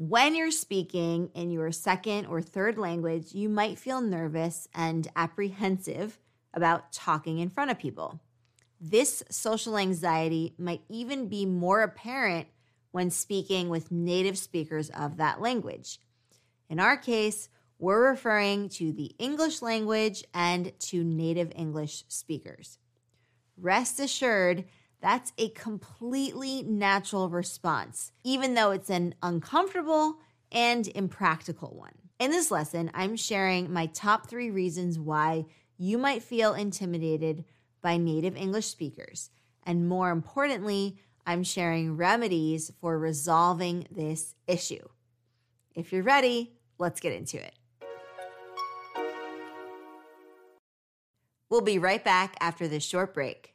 When you're speaking in your second or third language, you might feel nervous and apprehensive about talking in front of people. This social anxiety might even be more apparent when speaking with native speakers of that language. In our case, we're referring to the English language and to native English speakers. Rest assured, that's a completely natural response, even though it's an uncomfortable and impractical one. In this lesson, I'm sharing my top three reasons why you might feel intimidated by native English speakers. And more importantly, I'm sharing remedies for resolving this issue. If you're ready, let's get into it. We'll be right back after this short break.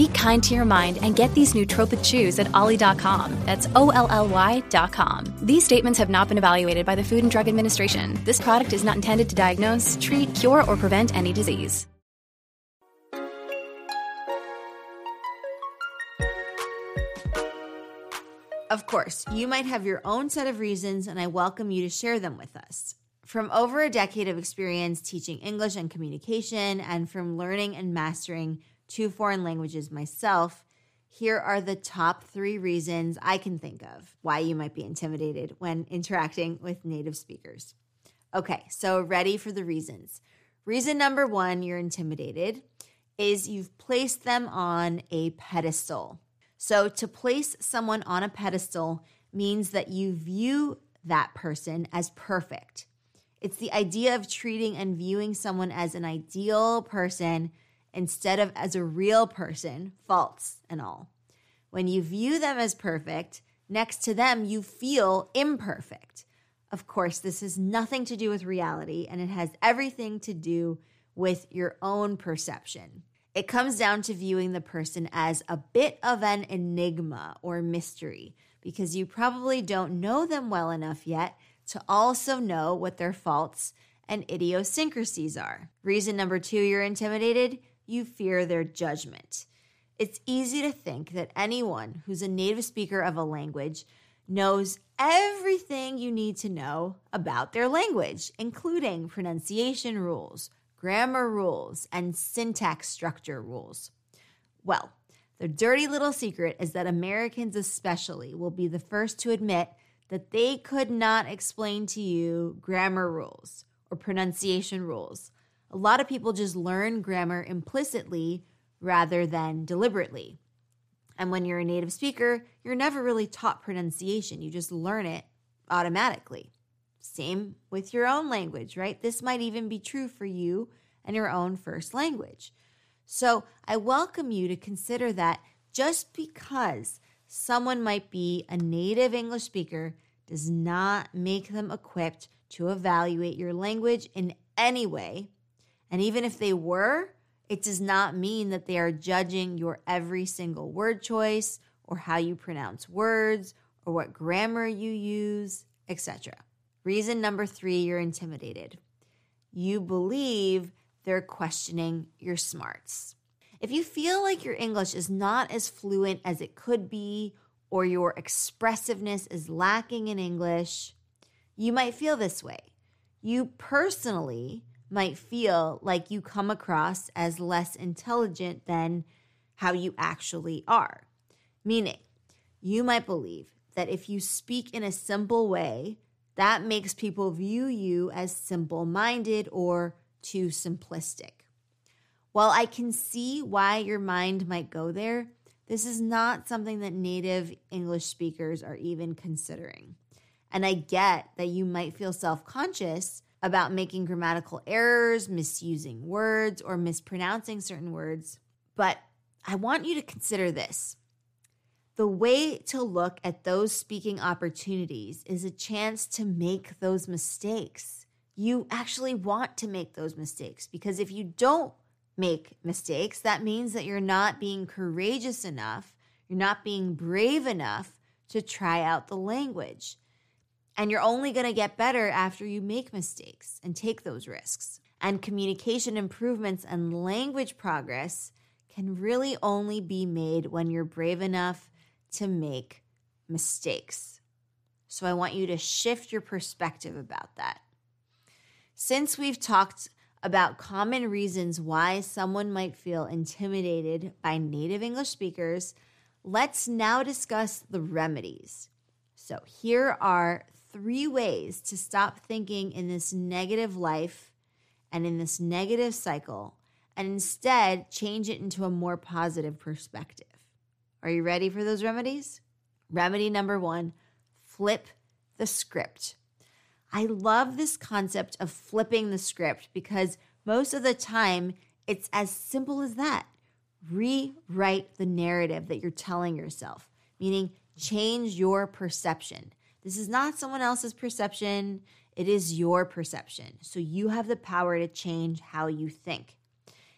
Be kind to your mind and get these nootropic chews at olly.com. That's O L L Y.com. These statements have not been evaluated by the Food and Drug Administration. This product is not intended to diagnose, treat, cure, or prevent any disease. Of course, you might have your own set of reasons, and I welcome you to share them with us. From over a decade of experience teaching English and communication, and from learning and mastering two foreign languages myself, here are the top three reasons I can think of why you might be intimidated when interacting with native speakers. Okay, so ready for the reasons. Reason number one you're intimidated is you've placed them on a pedestal. So, to place someone on a pedestal means that you view that person as perfect. It's the idea of treating and viewing someone as an ideal person instead of as a real person, faults and all. When you view them as perfect, next to them, you feel imperfect. Of course, this has nothing to do with reality and it has everything to do with your own perception. It comes down to viewing the person as a bit of an enigma or mystery because you probably don't know them well enough yet to also know what their faults and idiosyncrasies are. Reason number two, you're intimidated, you fear their judgment. It's easy to think that anyone who's a native speaker of a language knows everything you need to know about their language, including pronunciation rules grammar rules, and syntax structure rules. Well, the dirty little secret is that Americans, especially, will be the first to admit that they could not explain to you grammar rules or pronunciation rules. A lot of people just learn grammar implicitly rather than deliberately. And when you're a native speaker, you're never really taught pronunciation, you just learn it automatically. Same with your own language, right? This might even be true for you and your own first language. So I welcome you to consider that just because someone might be a native English speaker does not make them equipped to evaluate your language in any way. And even if they were, it does not mean that they are judging your every single word choice or how you pronounce words or what grammar you use, etc. Reason number three you're intimidated. You believe they're questioning your smarts. If you feel like your English is not as fluent as it could be, or your expressiveness is lacking in English, you might feel this way. You personally might feel like you come across as less intelligent than how you actually are. Meaning, you might believe that if you speak in a simple way, that makes people view you as simple minded or too simplistic. While I can see why your mind might go there, this is not something that native English speakers are even considering. And I get that you might feel self conscious about making grammatical errors, misusing words, or mispronouncing certain words. But I want you to consider this. The way to look at those speaking opportunities is a chance to make those mistakes. You actually want to make those mistakes because if you don't make mistakes, that means that you're not being courageous enough, you're not being brave enough to try out the language. And you're only going to get better after you make mistakes and take those risks. And communication improvements and language progress can really only be made when you're brave enough to make mistakes. So I want you to shift your perspective about that. Since we've talked about common reasons why someone might feel intimidated by native English speakers, let's now discuss the remedies. So here are three ways to stop thinking in this negative life and in this negative cycle and instead change it into a more positive perspective. Are you ready for those remedies? Remedy number one flip the script. I love this concept of flipping the script because most of the time it's as simple as that. Rewrite the narrative that you're telling yourself, meaning change your perception. This is not someone else's perception, it is your perception. So you have the power to change how you think.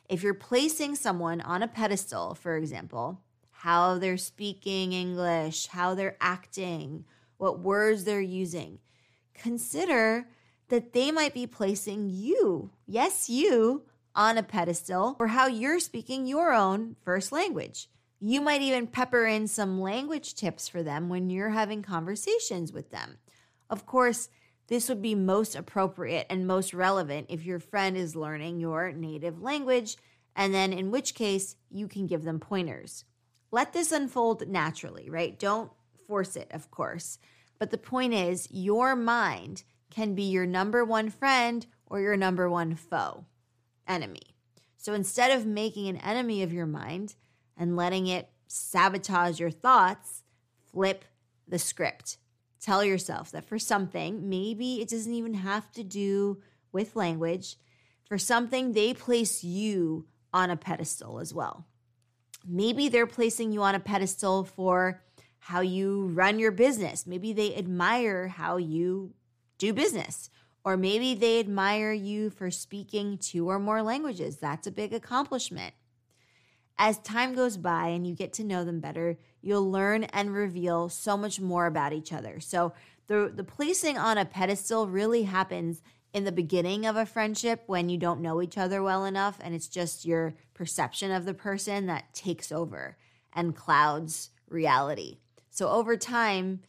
If you're placing someone on a pedestal, for example, how they're speaking English, how they're acting, what words they're using, consider that they might be placing you, yes, you, on a pedestal for how you're speaking your own first language. You might even pepper in some language tips for them when you're having conversations with them. Of course, this would be most appropriate and most relevant if your friend is learning your native language, and then in which case you can give them pointers. Let this unfold naturally, right? Don't force it, of course. But the point is, your mind can be your number one friend or your number one foe, enemy. So instead of making an enemy of your mind, and letting it sabotage your thoughts, flip the script. Tell yourself that for something, maybe it doesn't even have to do with language, for something, they place you on a pedestal as well. Maybe they're placing you on a pedestal for how you run your business. Maybe they admire how you do business. Or maybe they admire you for speaking two or more languages. That's a big accomplishment. As time goes by and you get to know them better, you'll learn and reveal so much more about each other. So, the, the placing on a pedestal really happens in the beginning of a friendship when you don't know each other well enough and it's just your perception of the person that takes over and clouds reality. So, over time,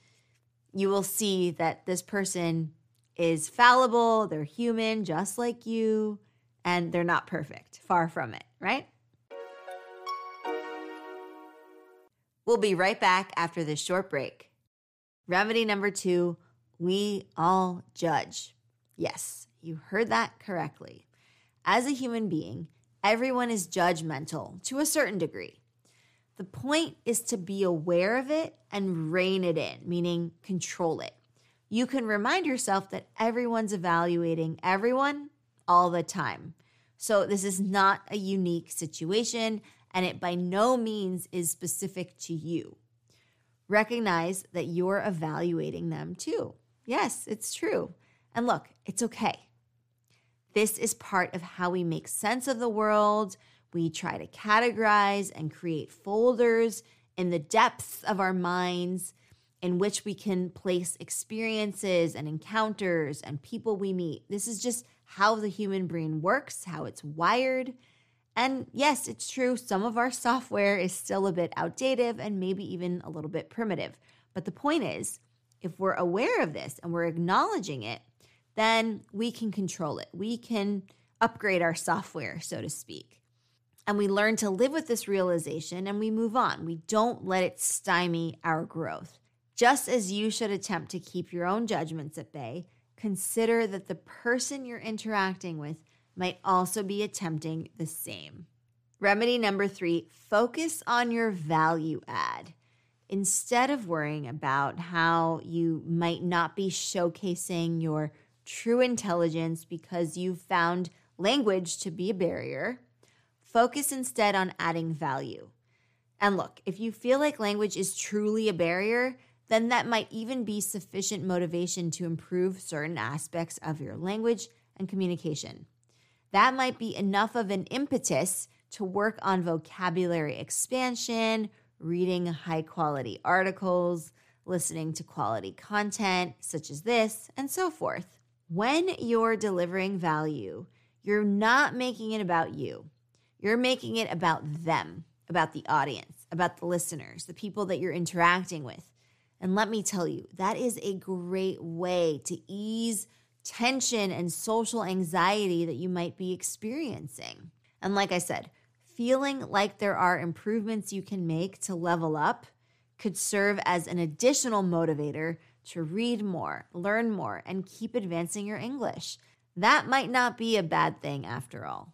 you will see that this person is fallible, they're human just like you, and they're not perfect. Far from it, right? We'll be right back after this short break. Remedy number two we all judge. Yes, you heard that correctly. As a human being, everyone is judgmental to a certain degree. The point is to be aware of it and rein it in, meaning control it. You can remind yourself that everyone's evaluating everyone all the time. So, this is not a unique situation, and it by no means is specific to you. Recognize that you're evaluating them too. Yes, it's true. And look, it's okay. This is part of how we make sense of the world. We try to categorize and create folders in the depths of our minds in which we can place experiences and encounters and people we meet. This is just how the human brain works, how it's wired. And yes, it's true, some of our software is still a bit outdated and maybe even a little bit primitive. But the point is, if we're aware of this and we're acknowledging it, then we can control it. We can upgrade our software, so to speak. And we learn to live with this realization and we move on. We don't let it stymie our growth. Just as you should attempt to keep your own judgments at bay, consider that the person you're interacting with might also be attempting the same. Remedy number three focus on your value add. Instead of worrying about how you might not be showcasing your true intelligence because you've found language to be a barrier, focus instead on adding value. And look, if you feel like language is truly a barrier, then that might even be sufficient motivation to improve certain aspects of your language and communication. That might be enough of an impetus to work on vocabulary expansion, reading high quality articles, listening to quality content such as this, and so forth. When you're delivering value, you're not making it about you. You're making it about them, about the audience, about the listeners, the people that you're interacting with. And let me tell you, that is a great way to ease tension and social anxiety that you might be experiencing. And like I said, feeling like there are improvements you can make to level up could serve as an additional motivator to read more, learn more, and keep advancing your English. That might not be a bad thing after all.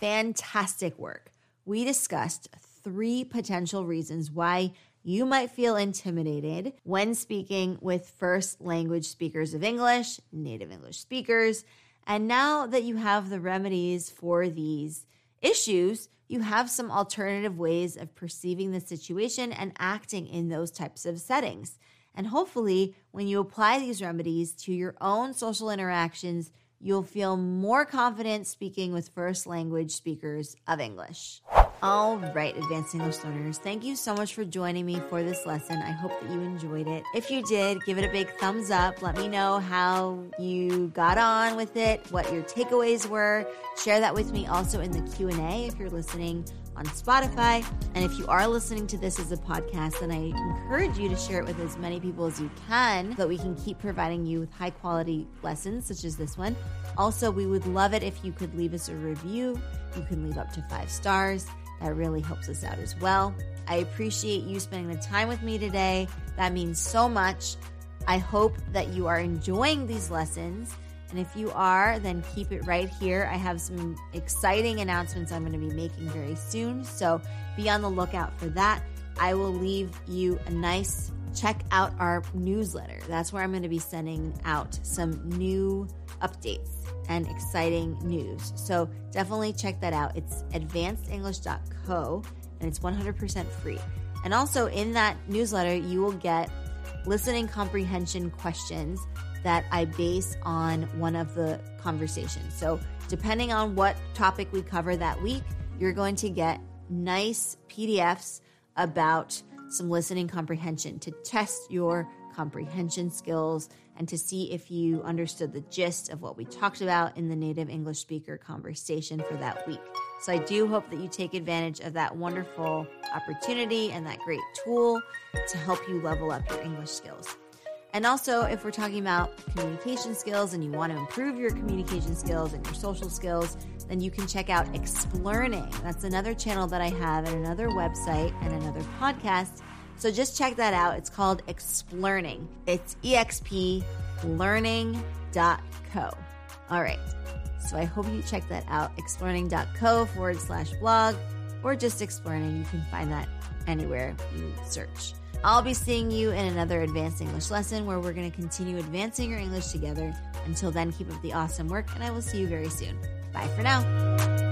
Fantastic work. We discussed three potential reasons why you might feel intimidated when speaking with first language speakers of English, native English speakers. And now that you have the remedies for these issues, you have some alternative ways of perceiving the situation and acting in those types of settings. And hopefully, when you apply these remedies to your own social interactions, you'll feel more confident speaking with first language speakers of English. All right, advanced English learners, thank you so much for joining me for this lesson. I hope that you enjoyed it. If you did, give it a big thumbs up. Let me know how you got on with it, what your takeaways were. Share that with me also in the Q&A if you're listening on Spotify. And if you are listening to this as a podcast, then I encourage you to share it with as many people as you can so that we can keep providing you with high quality lessons such as this one. Also, we would love it if you could leave us a review. You can leave up to five stars. That really helps us out as well. I appreciate you spending the time with me today. That means so much. I hope that you are enjoying these lessons. And if you are, then keep it right here. I have some exciting announcements I'm going to be making very soon. So be on the lookout for that. I will leave you a nice check out our newsletter. That's where I'm going to be sending out some new updates and exciting news. So definitely check that out. It's advancedenglish.co and it's 100% free. And also in that newsletter, you will get listening comprehension questions that I base on one of the conversations. So depending on what topic we cover that week, you're going to get nice PDFs about some listening comprehension to test your comprehension skills and to see if you understood the gist of what we talked about in the native English speaker conversation for that week. So I do hope that you take advantage of that wonderful opportunity and that great tool to help you level up your English skills. And also, if we're talking about communication skills and you want to improve your communication skills and your social skills, then you can check out Explearning. That's another channel that I have and another website and another podcast so just check that out. It's called Explearning. It's explearning.co. All right. So I hope you check that out. Explearning.co forward slash blog or just Explearning. You can find that anywhere you search. I'll be seeing you in another advanced English lesson where we're going to continue advancing your English together. Until then, keep up the awesome work, and I will see you very soon. Bye for now.